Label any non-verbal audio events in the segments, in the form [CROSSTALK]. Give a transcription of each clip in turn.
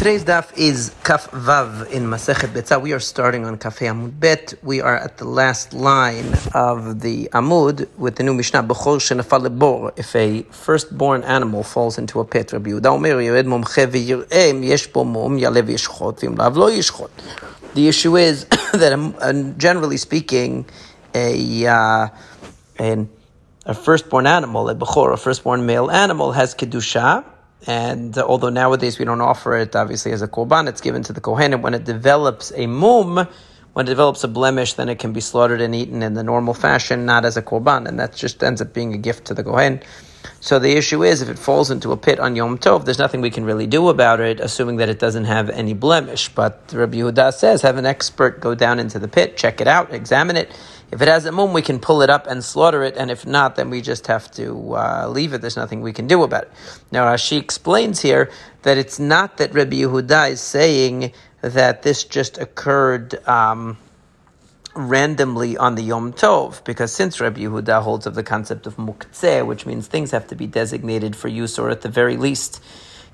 Today's daf is Kaf Vav in Masechet Betzah. We are starting on Kaf Amud Bet. We are at the last line of the Amud with the new Mishnah Bechor Shenafal Lebor. If a firstborn animal falls into a pit, Rabbi Yehuda Omer Yered Momche V'Yir'em Yesh Bo Mom Yalev Yishchot V'Im Lav Lo Yishchot. The issue is [COUGHS] that, um, generally speaking, a uh, an, a firstborn animal, a Bechor, a firstborn male animal, has kedusha and uh, although nowadays we don't offer it, obviously as a korban, it's given to the kohen. And when it develops a mum, when it develops a blemish, then it can be slaughtered and eaten in the normal fashion, not as a korban, and that just ends up being a gift to the kohen. So the issue is, if it falls into a pit on Yom Tov, there's nothing we can really do about it, assuming that it doesn't have any blemish. But Rabbi Yehuda says, have an expert go down into the pit, check it out, examine it. If it has a mum, we can pull it up and slaughter it, and if not, then we just have to uh, leave it. There's nothing we can do about it. Now, Rashi explains here that it's not that Rabbi Yehuda is saying that this just occurred. Um, randomly on the Yom Tov, because since Rabbi Yehuda holds of the concept of muktzeh, which means things have to be designated for use or at the very least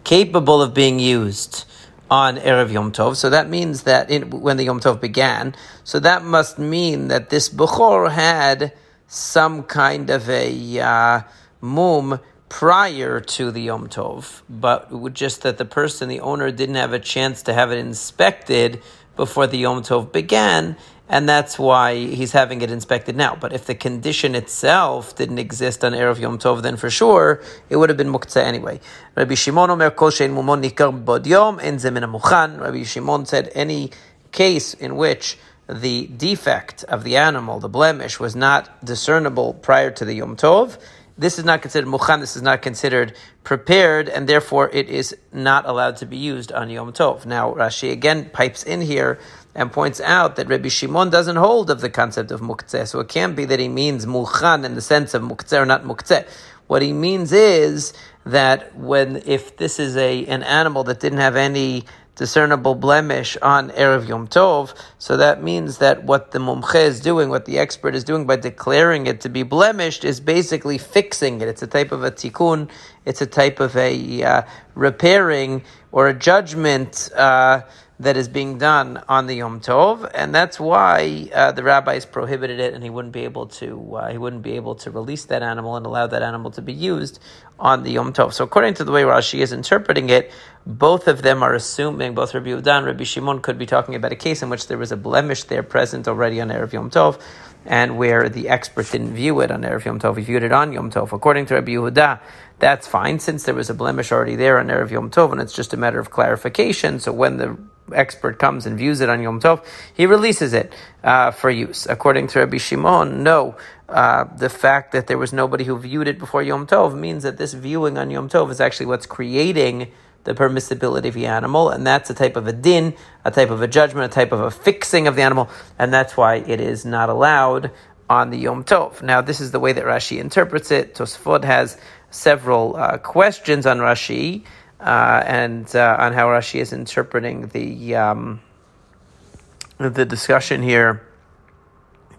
capable of being used on Erev Yom Tov. So that means that in, when the Yom Tov began, so that must mean that this Bechor had some kind of a uh, mum prior to the Yom Tov, but just that the person, the owner, didn't have a chance to have it inspected before the Yom Tov began, and that's why he's having it inspected now. But if the condition itself didn't exist on Erev Yom Tov, then for sure it would have been muktzah anyway. Rabbi Shimon Omer Kol Mumon Nikar Bod Yom En. Rabbi Shimon said any case in which the defect of the animal, the blemish, was not discernible prior to the Yom Tov, this is not considered mukhan, this is not considered prepared, and therefore it is not allowed to be used on Yom Tov. Now, Rashi again pipes in here and points out that Rabbi Shimon doesn't hold of the concept of muktzeh, so it can't be that he means mukhan in the sense of muktzeh or not muktzeh. What he means is that when, if this is a, an animal that didn't have any discernible blemish on Erev Yom Tov. So that means that what the mumche is doing, what the expert is doing by declaring it to be blemished, is basically fixing it. It's a type of a tikkun. It's a type of a uh, repairing or a judgment. Uh, that is being done on the Yom Tov, and that's why uh, the rabbis prohibited it, and he wouldn't be able to uh, he wouldn't be able to release that animal and allow that animal to be used on the Yom Tov. So according to the way Rashi is interpreting it, both of them are assuming both Rabbi and Rabbi Shimon could be talking about a case in which there was a blemish there present already on erev Yom Tov, and where the expert didn't view it on erev Yom Tov, he viewed it on Yom Tov. According to Rabbi Yehuda, that's fine since there was a blemish already there on erev Yom Tov, and it's just a matter of clarification. So when the expert comes and views it on Yom Tov, he releases it uh, for use. According to Rabbi Shimon, no. Uh, the fact that there was nobody who viewed it before Yom Tov means that this viewing on Yom Tov is actually what's creating the permissibility of the animal, and that's a type of a din, a type of a judgment, a type of a fixing of the animal, and that's why it is not allowed on the Yom Tov. Now, this is the way that Rashi interprets it. Tosfot has several uh, questions on Rashi uh, and uh, on how Rashi is interpreting the um, the discussion here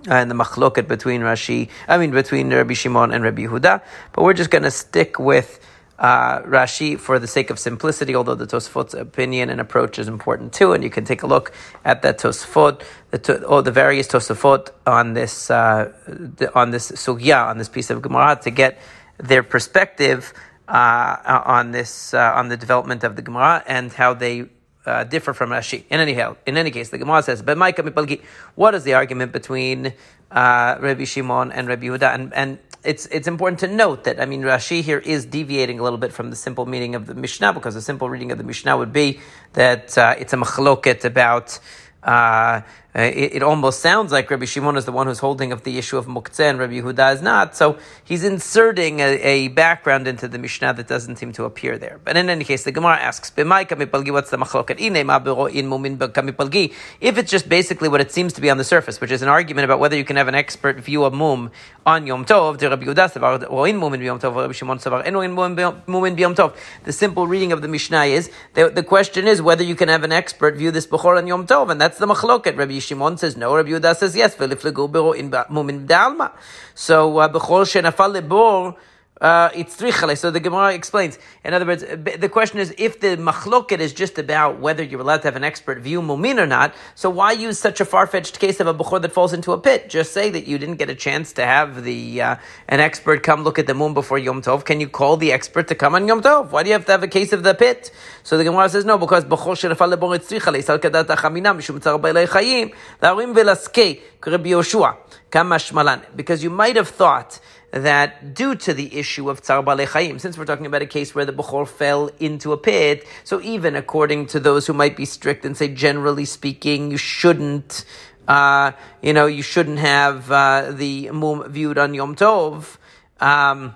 and the machloket between Rashi, I mean between Rabbi Shimon and Rabbi Yehuda. But we're just going to stick with uh, Rashi for the sake of simplicity, although the Tosfot's opinion and approach is important too, and you can take a look at that Tosfot, the or the various Tosfot on this uh, on this sugya on this piece of Gemara to get their perspective uh, on this uh, on the development of the Gemara and how they uh, differ from Rashi. In any in any case, the Gemara says, "But what is the argument between uh, Rabbi Shimon and Rabbi Yehuda?" And, and it's it's important to note that I mean Rashi here is deviating a little bit from the simple meaning of the Mishnah because the simple reading of the Mishnah would be that uh, it's a machloket about. Uh, it, it, almost sounds like Rabbi Shimon is the one who's holding up the issue of Muktzeh and Rabbi Yehuda is not. So he's inserting a, a, background into the Mishnah that doesn't seem to appear there. But in any case, the Gemara asks, what's the? If it's just basically what it seems to be on the surface, which is an argument about whether you can have an expert view of mum on Yom Tov, Rabbi Yehuda savar ro'in mumin b'yom tov, Rabbi Shimon savar enoin mumin b'yom Tov, the simple reading of the Mishnah is, the, the question is whether you can have an expert view this Bechor on Yom Tov, and that's the machloket. Rabbi Shimon says no. Rabbi Yehuda says yes. So uh. Uh, it's trichale. So the Gemara explains. In other words, the question is if the machloket is just about whether you're allowed to have an expert view mumin or not. So why use such a far fetched case of a bukhor that falls into a pit? Just say that you didn't get a chance to have the uh, an expert come look at the mum before Yom Tov. Can you call the expert to come on Yom Tov? Why do you have to have a case of the pit? So the Gemara says no because bukhor shenafal lebor it's trichale. Sal kadat achamina mishum tzar chayim. La'arim velaskei. Rabbi Yoshua. Kamashmalan. Because you might have thought that due to the issue of Tsar Balei since we're talking about a case where the Bechor fell into a pit, so even according to those who might be strict and say, generally speaking, you shouldn't, uh, you know, you shouldn't have uh, the Mum viewed on Yom Tov. Um,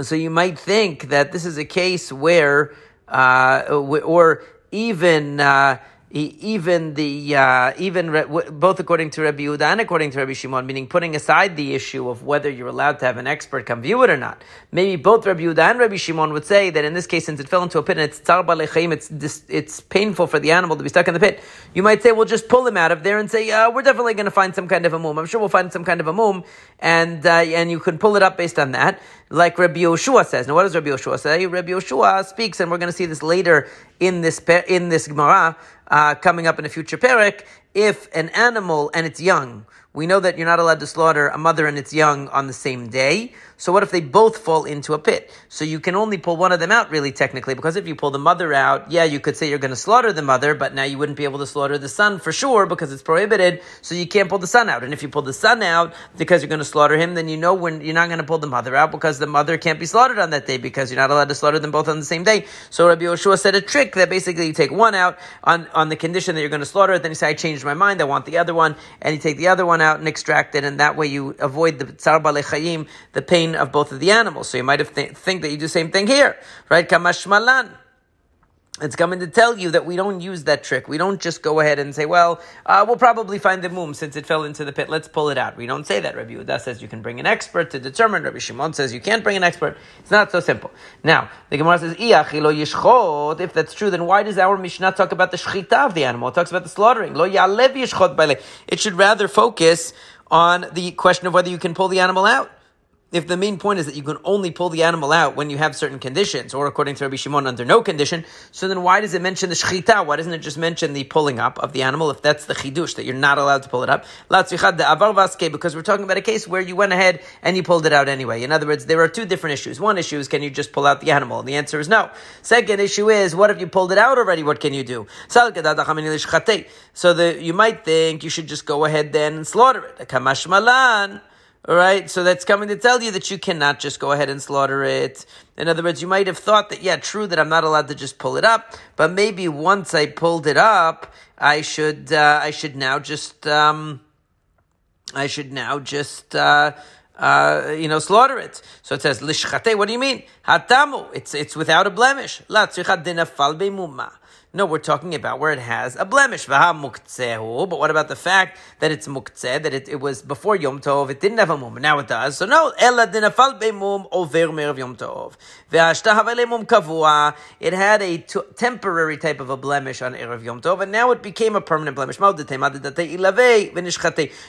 so you might think that this is a case where, uh, or even, uh, even the uh, even both according to Rabbi Yehuda and according to Rabbi Shimon, meaning putting aside the issue of whether you're allowed to have an expert come view it or not. Maybe both Rabbi Yehuda and Rabbi Shimon would say that in this case, since it fell into a pit and it's tzar it's it's painful for the animal to be stuck in the pit. You might say, well, just pull him out of there and say, uh, we're definitely going to find some kind of a mum. I'm sure we'll find some kind of a mum, and uh, and you can pull it up based on that, like Rabbi Yoshua says. Now, what does Rabbi Yoshua say? Rabbi Yoshua speaks, and we're going to see this later in this in this Gemara uh, coming up in a future parak, if an animal and its young, we know that you're not allowed to slaughter a mother and its young on the same day. So what if they both fall into a pit? So you can only pull one of them out, really, technically, because if you pull the mother out, yeah, you could say you're going to slaughter the mother, but now you wouldn't be able to slaughter the son for sure because it's prohibited. So you can't pull the son out. And if you pull the son out because you're going to slaughter him, then you know when you're not going to pull the mother out because the mother can't be slaughtered on that day because you're not allowed to slaughter them both on the same day. So Rabbi Yoshua said a trick that basically you take one out on, on the condition that you're going to slaughter it. Then you say, I changed my mind. I want the other one. And you take the other one out and extract it. And that way you avoid the tsar balechayim, the pain of both of the animals animals. So you might have th- think that you do the same thing here, right? Kamashmalan. It's coming to tell you that we don't use that trick. We don't just go ahead and say, well, uh, we'll probably find the mum since it fell into the pit. Let's pull it out. We don't say that. Rabbi Yehuda says you can bring an expert to determine. Rabbi Shimon says you can't bring an expert. It's not so simple. Now, the Gemara says, if that's true, then why does our Mishnah talk about the shchita of the animal? It talks about the slaughtering. It should rather focus on the question of whether you can pull the animal out if the main point is that you can only pull the animal out when you have certain conditions, or according to Rabbi Shimon, under no condition, so then why does it mention the shchita? Why doesn't it just mention the pulling up of the animal if that's the chidush, that you're not allowed to pull it up? Because we're talking about a case where you went ahead and you pulled it out anyway. In other words, there are two different issues. One issue is can you just pull out the animal? And the answer is no. Second issue is what if you pulled it out already? What can you do? So the, you might think you should just go ahead then and slaughter it. All right, so that's coming to tell you that you cannot just go ahead and slaughter it. In other words, you might have thought that, yeah, true that I'm not allowed to just pull it up, but maybe once I pulled it up, I should, uh, I should now just, um, I should now just, uh, uh, you know, slaughter it. So it says, lishchate, what do you mean? Hatamu, it's, it's without a blemish. La dinafal no, we're talking about where it has a blemish. But what about the fact that it's muktzeh, that it, it was before Yom Tov, it didn't have a mum, now it does. So no, ella dinafal be'mum over Yom Tov. It had a t- temporary type of a blemish on Erev Yom Tov, and now it became a permanent blemish.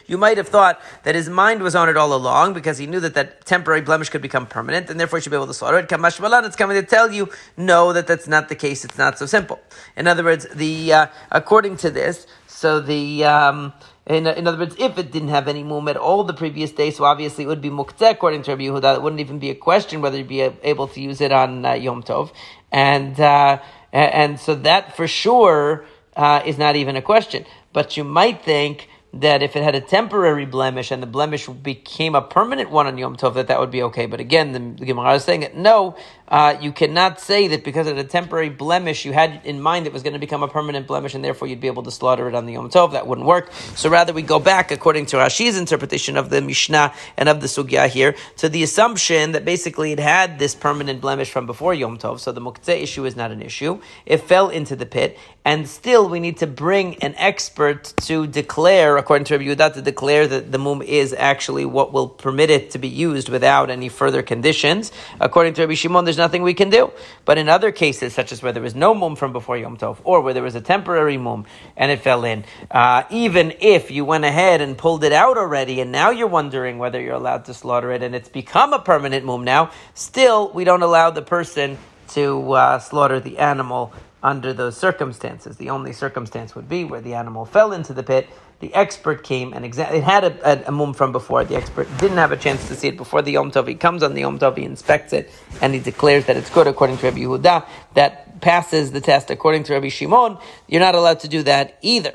You might have thought that his mind was on it all along because he knew that that temporary blemish could become permanent, and therefore he should be able to slaughter it. It's coming to tell you, no, that that's not the case. It's not so simple. In other words, the uh, according to this, so the um, in, in other words, if it didn't have any mum at all the previous day, so obviously it would be muktzeh according to Rabbi Yehuda. It wouldn't even be a question whether you'd be able to use it on uh, Yom Tov, and uh, and so that for sure uh, is not even a question. But you might think that if it had a temporary blemish and the blemish became a permanent one on Yom Tov, that that would be okay. But again, the, Gemara is saying that no, uh, you cannot say that because of a temporary blemish you had in mind it was going to become a permanent blemish and therefore you'd be able to slaughter it on the Yom Tov. That wouldn't work. So rather we go back, according to Rashi's interpretation of the Mishnah and of the Sugya here, to the assumption that basically it had this permanent blemish from before Yom Tov. So the Muktzeh issue is not an issue. It fell into the pit and still we need to bring an expert to declare, according to Rabbi Yehuda, to declare that the mum is actually what will permit it to be used without any further conditions. According to Rabbi Shimon, there's nothing we can do. But in other cases, such as where there was no mum from before Yom Tov, or where there was a temporary mum and it fell in, uh, even if you went ahead and pulled it out already, and now you're wondering whether you're allowed to slaughter it, and it's become a permanent mum now, still we don't allow the person to uh, slaughter the animal under those circumstances. The only circumstance would be where the animal fell into the pit. The expert came and it had a, a, a, mum from before. The expert didn't have a chance to see it before the Yom Tov. He comes on the Yom Tov, he inspects it, and he declares that it's good according to Rabbi Yehuda. That passes the test according to Rabbi Shimon. You're not allowed to do that either.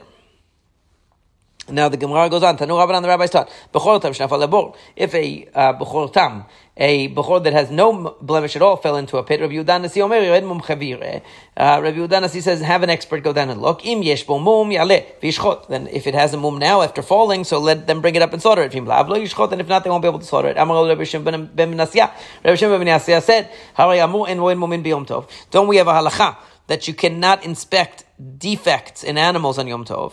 Now the Gemara goes on. Tanu Rabbanan, the rabbis taught, Bechor tam shnafal lebor. If a uh, tam, a Bechor that has no blemish at all, fell into a pit, Rabbi Yudan Nasi Omer, Yered Mum Chavire. Uh, Rabbi Yudan Nasi says, have an expert go down and look. Im yesh bo mum yale v'yishchot. Then if it has a mum now after falling, so let them bring it up and slaughter it. Lav lo yishchot, and if not, they won't be able to slaughter it. Amar Rabbi Shem ben Menasya. Rabbi Shem ben Menasya said, Haray amu en roin mumin biyom tov. Don't we have a halacha that you cannot inspect defects in animals on Yom Tov.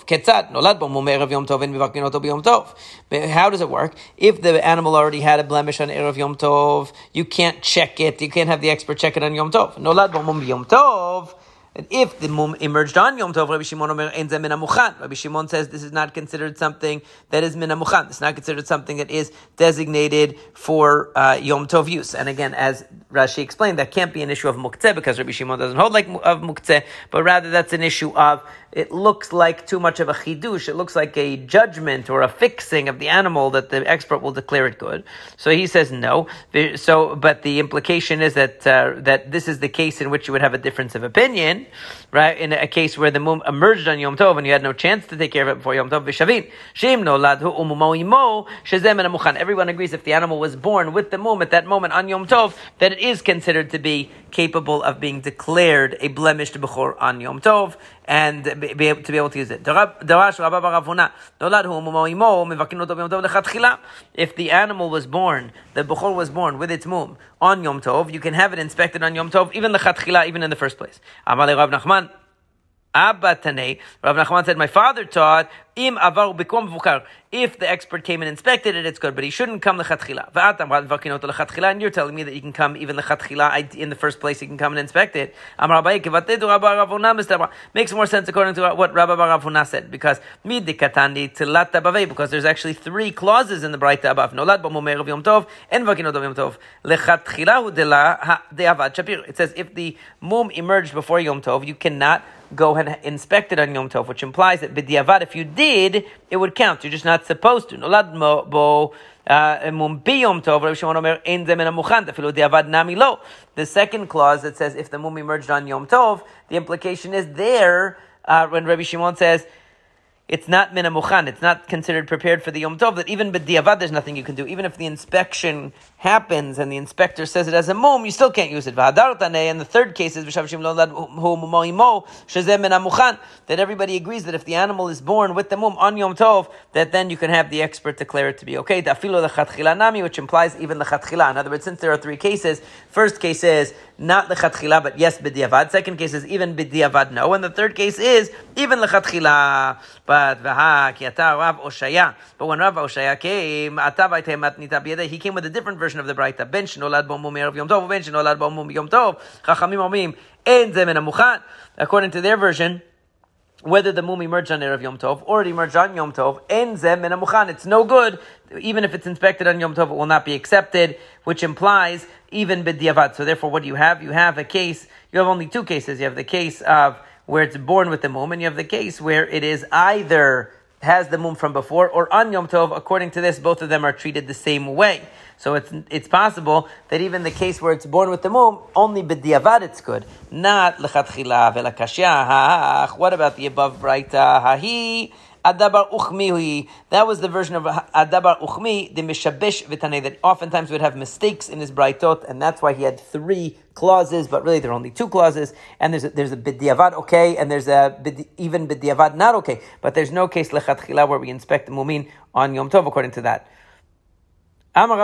Bo mumer Yom Tov and b'Yom Tov. How does it work? If the animal already had a blemish on erev Yom Tov, you can't check it. You can't have the expert check it on Yom Tov. Nolad Yom Tov. And if the mum emerged on Yom Tov, Rabbi Shimon Omer Enze Mina Muchan. Rabbi Shimon says this is not considered something that is Mina Muchan. It's not considered something that is designated for uh, Yom Tov use. And again, as Rashi explained, that can't be an issue of Muktzeh because Rabbi Shimon doesn't hold like of Muktzeh, but rather that's an issue of it looks like too much of a chidush. It looks like a judgment or a fixing of the animal that the expert will declare it good. So he says no. So, but the implication is that uh, that this is the case in which you would have a difference of opinion, right? In a case where the mum emerged on Yom Tov and you had no chance to take care of it before Yom Tov. V'shavin shim noladhu umumo imo shezem and Everyone agrees if the animal was born with the mum at that moment on Yom Tov, that it is considered to be capable of being declared a blemished bechor on Yom Tov and be to be able to use it. If the animal was born, the bechor was born with its mum on Yom Tov, you can have it inspected on Yom Tov, even the chatchila, even in the first place. Abba Tanei, Rav Nachman said, my father taught, im avar. If the expert came and inspected it, it's good, but he shouldn't come lechatchila. Lechatchila, and you're telling me that you can come even lechatchila in the first place. You can come and inspect it. Makes more sense according to what Rabba Ravuna said because because there's actually three clauses in the Braita above. Of. It says if the mum emerged before Yom Tov, you cannot go and inspect it on Yom Tov, which implies that b'diavad, if you did, it would count. You're just not supposed to. Nolad bo uh, the second clause that says if the mum emerged on Yom Tov, the implication is there uh, when Rabbi Shimon says it's not minamuchan, it's not considered prepared for the Yom Tov, that even b'diavad there's nothing you can do. Even if the inspection happens and the inspector says it as a mum, you still can't use it. And the third case is that everybody agrees that if the animal is born with the mum on Yom Tov, that then you can have the expert declare it to be okay. Which implies even the chatchila. In other words, since there are three cases, first case is not the chatchila, but yes, b'diavad. Second case is even b'diavad, no. And the third case is even the chatchila. But v'ha ki Rav Oshaya. But when Rav Oshaya came, he came with a different version of the Braita. Ben shenolad bo mum Yom Tov, ben shenolad bo mum Yom Tov. Chachamim omim en zemen According to their version, whether the mum emerged on Erev Yom Tov or it emerged on Yom Tov, en zem and It's no good. Even if it's inspected on Yom Tov, it will not be accepted, which implies even b'diavad. So therefore, what do you have? You have a case, you have only two cases. You have the case of where it's born with the mum, and you have the case where it is either has the mum from before or on Yom Tov. According to this, both of them are treated the same way. So it's it's possible that even the case where it's born with the mum, only b'diavad it's good, not lechatchila velakashya. What about the above braita? Uh, Hahi adabar uchmi. That was the version of adabar uchmi, the mishabish v'tanei, that oftentimes would have mistakes in his braitot, and that's why he had three clauses, but really there are only two clauses, and there's a, there's a bidiyavad okay, and there's a bid, even bidiyavad not okay, but there's no case lechatchila where we inspect the mumin on Yom Tov according to that. Our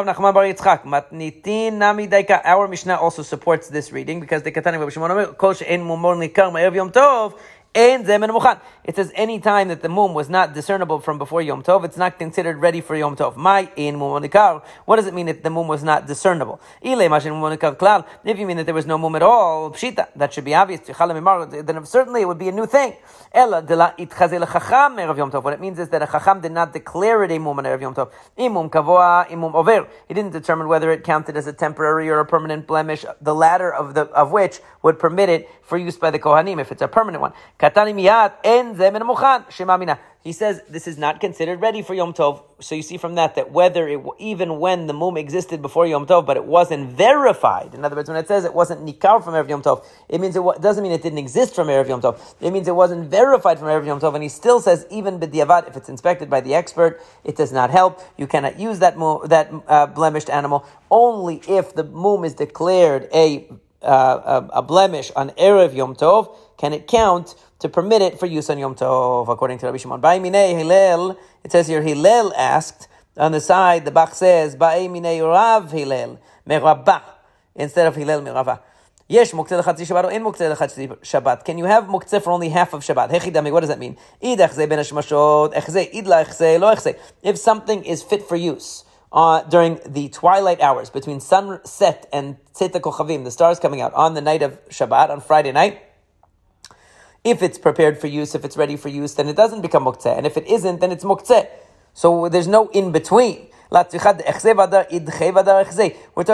Mishnah also supports this reading because the Katani Shimon Kol Mumor Yom Tov It says any time that the mum was not discernible from before Yom Tov, it's not considered ready for Yom Tov. My in mumonikar. What does it mean that the mum was not discernible? If you mean that there was no mum at all, pshita, that should be obvious. Then certainly it would be a new thing. What it means is that a chacham did not declare it a mum Erev Yom Tov. Imum kavoa, imum over. He didn't determine whether it counted as a temporary or a permanent blemish. The latter of the of which would permit it for use by the kohanim if it's a permanent one. He says this is not considered ready for Yom Tov. So you see from that that whether it, even when the mum existed before Yom Tov, but it wasn't verified. In other words, when it says it wasn't nikar from Erev Yom Tov, it means it doesn't mean it didn't exist from Erev Yom Tov. It means it wasn't verified from Erev Yom Tov. And he still says even b'diavad, if it's inspected by the expert, it does not help. You cannot use that that uh, blemished animal only if the mum is declared a uh, a, a, blemish on Erev Yom Tov, can it count to permit it for use on Yom Tov, according to Rabbi Shimon? Hillel, it says here, Hillel asked, on the side, the Bach says, Ba'imine Rav Hillel, Merabah, instead of Hillel Merabah. Yes, muktzeh lechatzi Shabbat or in muktzeh Shabbat. Can you have muktzeh for only half of Shabbat? Hechidami, what does that mean? Id ben hashmashot, echzeh, id la echzeh, lo. If something is fit for use, uh, during the twilight hours between sunset and Tzeta Kochavim, the stars coming out on the night of Shabbat, on Friday night, if it's prepared for use, if it's ready for use, then it doesn't become muktzeh. And if it isn't, then it's muktzeh. So there's no in between. We're talking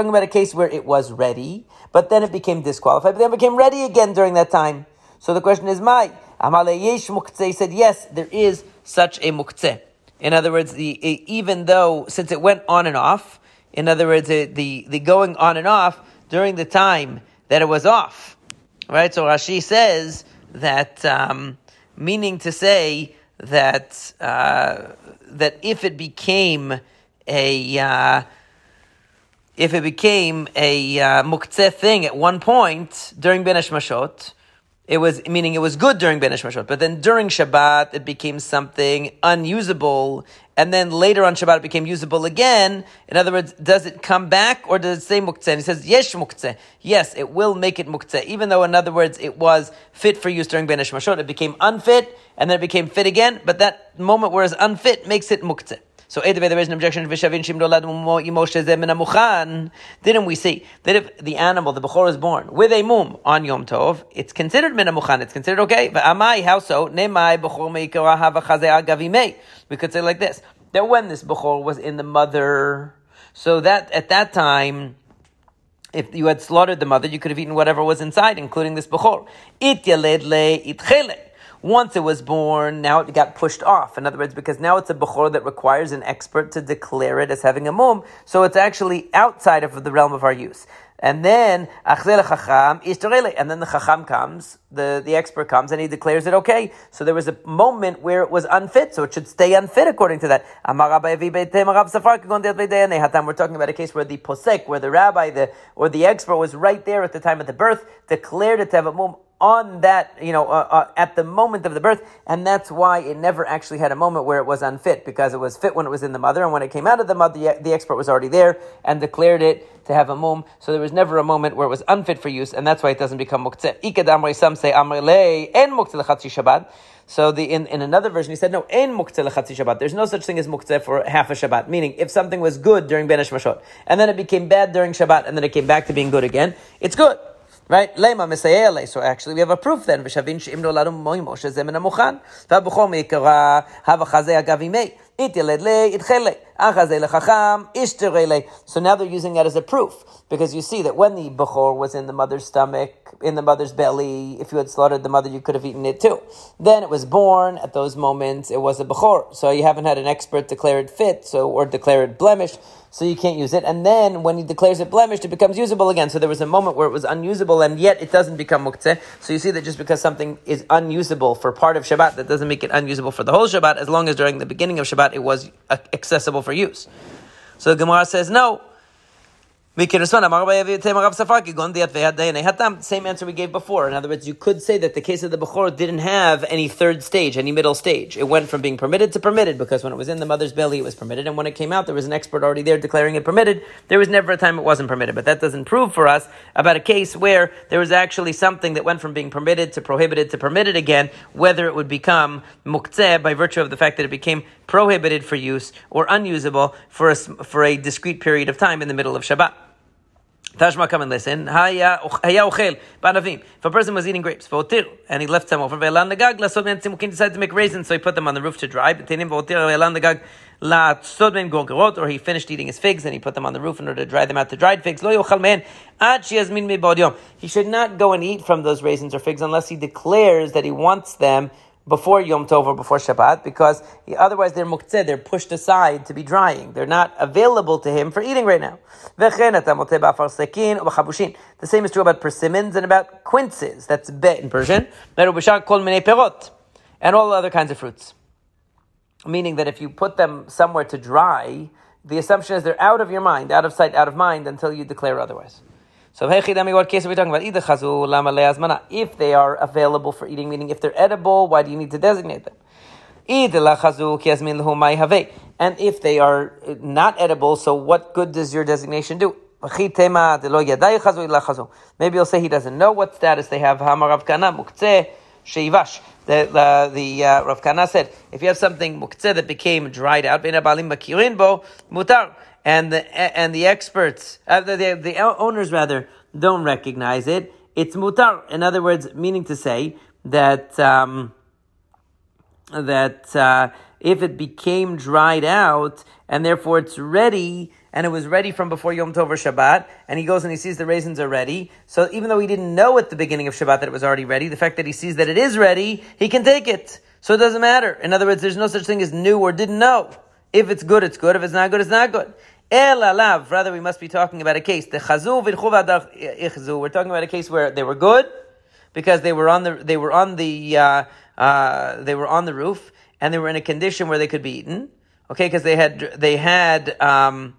about a case where it was ready, but then it became disqualified, but then it became ready again during that time. So the question is, my Amale Yesh Muktzeh said, yes, there is such a muktzeh. In other words, the, even though, since it went on and off, in other words, the, the going on and off during the time that it was off, right? So Rashi says that, um, meaning to say that, uh, that if it became a, uh, if it became a uh, muktzeh thing at one point during Ben Mashot, it was meaning it was good during Ben Mashot, but then during Shabbat it became something unusable, and then later on Shabbat it became usable again. In other words, does it come back or does it say muktzeh? And he says yesh muktzeh. Yes, it will make it muktzeh, even though in other words it was fit for use during Ben Mashot. It became unfit and then it became fit again, but that moment where it's unfit makes it muktzeh. So Edeve, there is an objection. Didn't we see that if the animal, the bechor, is born with a mum on Yom Tov, it's considered minamuchan. It's considered okay. But amai, how so? We could say like this: that when this bechor was in the mother, so that at that time if you had slaughtered the mother, you could have eaten whatever was inside, including this bechor. It yaled le it once it was born, now it got pushed off. In other words, because now it's a bechor that requires an expert to declare it as having a mum, so it's actually outside of the realm of our use. And then chacham and then the chacham comes, the, the expert comes, and he declares it okay. So there was a moment where it was unfit, so it should stay unfit according to that. We're talking about a case where the posek, where the rabbi, the or the expert was right there at the time of the birth, declared it to have a mum on that, you know, uh, uh, at the moment of the birth, and that's why it never actually had a moment where it was unfit, because it was fit when it was in the mother, and when it came out of the mother, the, expert was already there and declared it to have a mum, so there was never a moment where it was unfit for use, and that's why it doesn't become muktzeh. Some say amrele en muktzeh Shabbat. So the, in, in another version, he said, no, en muktzeh Shabbat. There's no such thing as muktzeh for half a Shabbat. Meaning, if something was good during Ben Mashot, and then it became bad during Shabbat, and then it came back to being good again, it's good. Right? Lema mesayele. So actually we have a proof then. V'shavin she'im noladu moimo shezeh min ha-mochan. V'abchor me'ikara hava chazeh agavimei. So now they're using that as a proof. Because you see that when the Bechor was in the mother's stomach, in the mother's belly, if you had slaughtered the mother, you could have eaten it too. Then it was born, at those moments, it was a Bechor. So you haven't had an expert declare it fit, so, or declare it blemished so you can't use it. And then when he declares it blemished, it becomes usable again. So there was a moment where it was unusable, and yet it doesn't become muktzeh. So you see that just because something is unusable for part of Shabbat, that doesn't make it unusable for the whole Shabbat, as long as during the beginning of Shabbat it was accessible for use. So the Gemara says, no, Same answer we gave before. In other words, you could say that the case of the Bechor didn't have any third stage, any middle stage. It went from being permitted to permitted because when it was in the mother's belly, it was permitted, and when it came out, there was an expert already there declaring it permitted. There was never a time it wasn't permitted. But that doesn't prove for us about a case where there was actually something that went from being permitted to prohibited to permitted again, whether it would become muktzeh by virtue of the fact that it became prohibited for use or unusable for a, for a discrete period of time in the middle of Shabbat. Tashma, come and listen. If a person was eating grapes, v'otir, and he left some over, Tzimmukin decided to make raisins, so he put them on the roof to dry. Or he finished eating his figs and he put them on the roof in order to dry them out to dried figs. Lo yochal men, ad sheyazmin He should not go and eat from those raisins or figs unless he declares that he wants them before Yom Tov or before Shabbat, because he, otherwise they're muktzeh, they're pushed aside to be drying. They're not available to him for eating right now. The same is true about persimmons and about quinces. That's be in Persian. And all other kinds of fruits. Meaning that if you put them somewhere to dry, the assumption is they're out of your mind, out of sight, out of mind, until you declare otherwise. So what case are we talking about? If they are available for eating, meaning if they're edible, why do you need to designate them? And if they are not edible, so what good does your designation do? Maybe you'll say he doesn't know what status they have. The, uh, the uh, Rav Kana said, if you have something muktzeh that became dried out, mutar and the and the experts, uh, the, the, the owners rather, don't recognize it. It's mutar. In other words, meaning to say that um, that uh, if it became dried out and therefore it's ready, and it was ready from before Yom Tov or Shabbat, and he goes and he sees the raisins are ready. So even though he didn't know at the beginning of Shabbat that it was already ready, the fact that he sees that it is ready, he can take it. So it doesn't matter. In other words, there's no such thing as new or didn't know. If it's good, it's good. If it's not good, it's not good. El alav. Rather, we must be talking about a case. The chazu ichzu. We're talking about a case where they were good because they were on the they were on the uh, uh, they were on the roof and they were in a condition where they could be eaten. Okay, because they had they had um,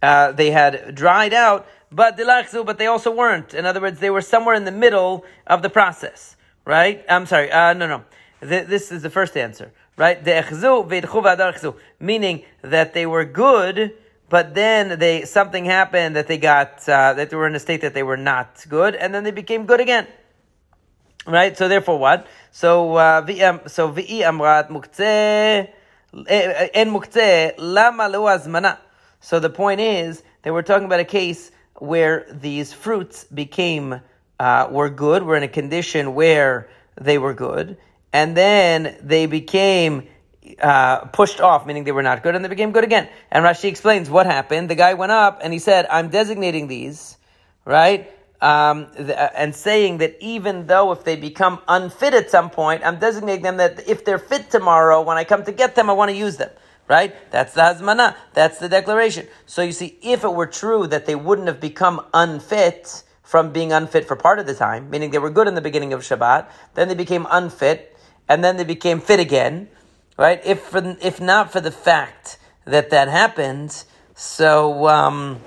uh, they had dried out, but dilachzu, but they also weren't. In other words, they were somewhere in the middle of the process. Right? I'm sorry. Uh, no, no. This is the first answer. Right? Meaning that they were good but then they something happened that they got uh, that they were in a state that they were not good, and then they became good again. Right. So therefore, what? So uh, so vi amrat muktzeh en muktzeh lama azmana. So the point is they we're talking about a case where these fruits became uh, were good, were in a condition where they were good, and then they became uh, pushed off, meaning they were not good, and they became good again. And Rashi explains what happened. The guy went up and he said, "I'm designating these, right?" Um, uh, and saying that even though if they become unfit at some point, I'm designating them that if they're fit tomorrow, when I come to get them, I want to use them. Right? That's the hazmana. That's the declaration. So you see, if it were true that they wouldn't have become unfit from being unfit for part of the time, meaning they were good in the beginning of Shabbat, then they became unfit, and then they became fit again right? If for, if not for the fact that that happened, so um,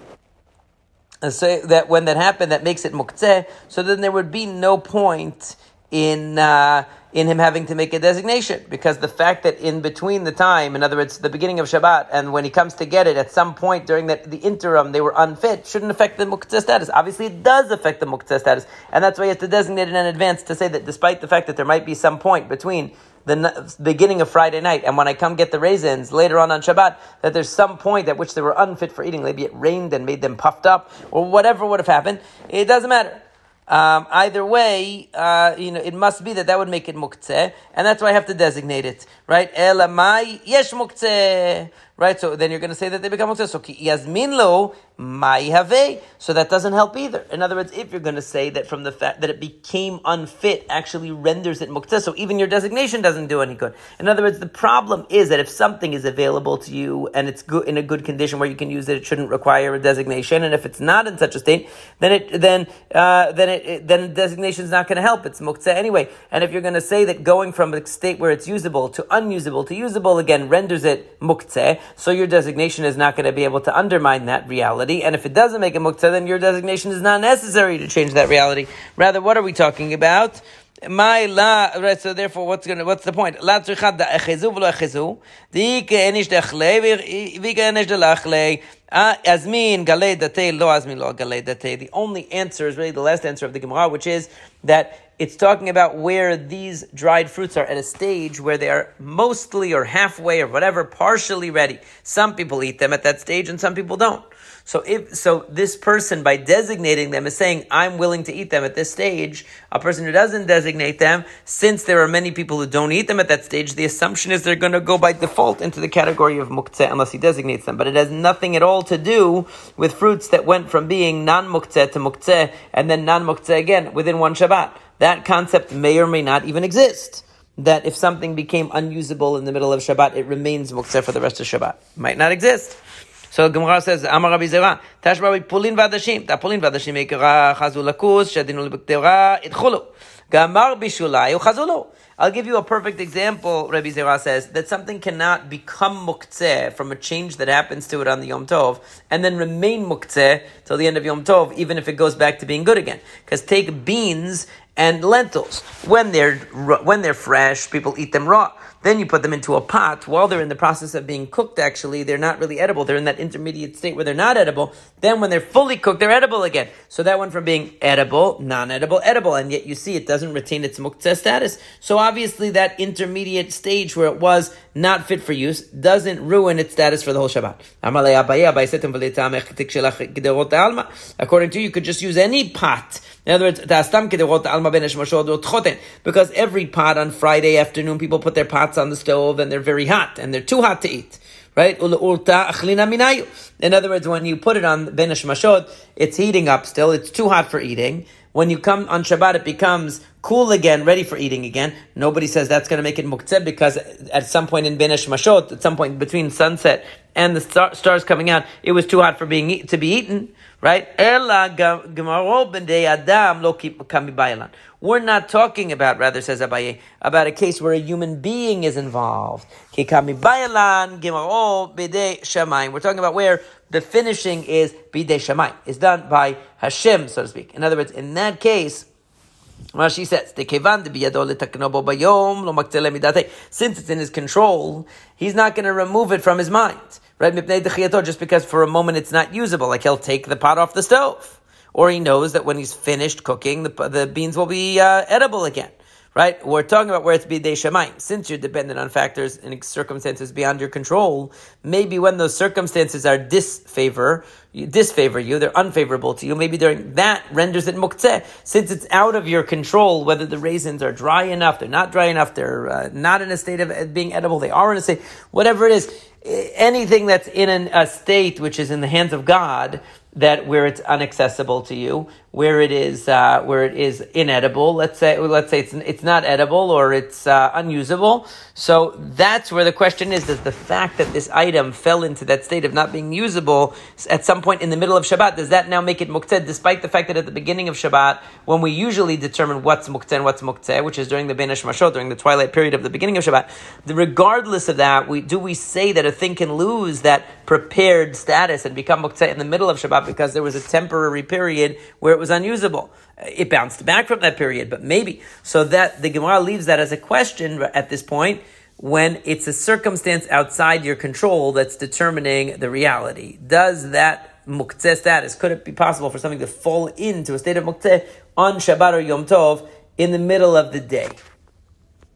so that when that happened, that makes it muktzeh. So then there would be no point in uh, in him having to make a designation because the fact that in between the time, in other words, the beginning of Shabbat, and when he comes to get it, at some point during that the interim they were unfit, shouldn't affect the muktzeh status. Obviously, it does affect the muktzeh status, and that's why he has to designate it in advance to say that despite the fact that there might be some point between the beginning of Friday night, and when I come get the raisins later on on Shabbat, that there's some point at which they were unfit for eating. Maybe it rained and made them puffed up, or whatever would have happened. It doesn't matter. Um, either way, uh, you know, it must be that that would make it muktzeh, and that's why I have to designate it, right? Elamai yesh muktzeh. Right, so then you're going to say that they become mutzah. So yasmin lo So that doesn't help either. In other words, if you're going to say that from the fact that it became unfit actually renders it muktzeh, so even your designation doesn't do any good. In other words, the problem is that if something is available to you and it's good in a good condition where you can use it, it shouldn't require a designation. And if it's not in such a state, then it then uh, then it, it then designation is not going to help. It's muktzeh anyway. And if you're going to say that going from a state where it's usable to unusable to usable again renders it muktzeh, so your designation is not going to be able to undermine that reality. And if it doesn't make it muktzeh, then your designation is not necessary to change that reality. Rather, what are we talking about? My la, right, so therefore, what's gonna, what's the point? La tzrichad da echezu v'lo echezu, di ke enish v'ike enish azmin ah, galei date, lo azmin lo galei. The only answer is really the last answer of the Gemara, which is that it's talking about where these dried fruits are at a stage where they are mostly or halfway or whatever, partially ready. Some people eat them at that stage and some people don't. So if so, this person by designating them is saying, "I'm willing to eat them at this stage." A person who doesn't designate them, since there are many people who don't eat them at that stage, the assumption is they're going to go by default into the category of muktzeh unless he designates them. But it has nothing at all to do with fruits that went from being non muktzeh to muktzeh and then non muktzeh again within one Shabbat. That concept may or may not even exist that if something became unusable in the middle of Shabbat, it remains muktzeh for the rest of Shabbat. Might not exist. So Gemara says, Amar Rabbi Zera, Rabbi Pulin Vadashim, Ta Pulin Vadashim Ikra Chazu Lakus, Shadinu Lebekteura, Itchulu. Gamar Bishulai, Chazulu. I'll give you a perfect example, Rabbi Zera says, that something cannot become muktzeh from a change that happens to it on the Yom Tov, and then remain muktzeh till the end of Yom Tov, even if it goes back to being good again. Because take beans and lentils. When they're, when they're fresh, people eat them raw. Then you put them into a pot. While they're in the process of being cooked, actually, they're not really edible. They're in that intermediate state where they're not edible. Then when they're fully cooked, they're edible again. So that went from being edible, non-edible, edible. And yet you see it doesn't retain its muktzeh status. So obviously that intermediate stage where it was not fit for use doesn't ruin its status for the whole Shabbat. According to you, you could just use any pot. In other words, because every pot on Friday afternoon, people put their pots on the stove and they're very hot and they're too hot to eat. Right? In other words, when you put it on Ben Mashod, it's heating up still. It's too hot for eating. When you come on Shabbat, it becomes cool again, ready for eating again. Nobody says that's going to make it muktzeh because at some point in Ben Mashot, at some point between sunset and the star, stars coming out, it was too hot for being to be eaten right? Oh, We're not talking about, rather says Abaye, about a case where a human being is involved. Oh, We're talking about where the finishing is bidei shamay, is done by Hashem, so to speak. In other words, in that case, Rashi says, Since it's in his control, he's not going to remove it from his mind right? Just because for a moment it's not usable, like he'll take the pot off the stove, or he knows that when he's finished cooking, the, the beans will be uh, edible again. Right? We're talking about where it's bidei shemayim. Since you're dependent on factors and circumstances beyond your control, maybe when those circumstances are disfavor, disfavor you, they're unfavorable to you, maybe during that renders it muktzeh. Since it's out of your control whether the raisins are dry enough, they're not dry enough, they're uh, not in a state of being edible, they are in a state, whatever it is, anything that's in an, a state which is in the hands of God, that where it's inaccessible to you, where it is uh, where it is inedible. Let's say let's say it's it's not edible or it's uh, unusable. So that's where the question is: Does the fact that this item fell into that state of not being usable at some point in the middle of Shabbat does that now make it muktzeh? Despite the fact that at the beginning of Shabbat, when we usually determine what's muktzeh and what's muktzeh, which is during the Ben Mashot, during the twilight period of the beginning of Shabbat, regardless of that, we do we say that a thing can lose that prepared status and become muktzeh in the middle of Shabbat because there was a temporary period where it was unusable. It bounced back from that period, but maybe. So that the Gemara leaves that as a question at this point when it's a circumstance outside your control that's determining the reality. Does that muktzeh status, could it be possible for something to fall into a state of muktzeh on Shabbat or Yom Tov in the middle of the day?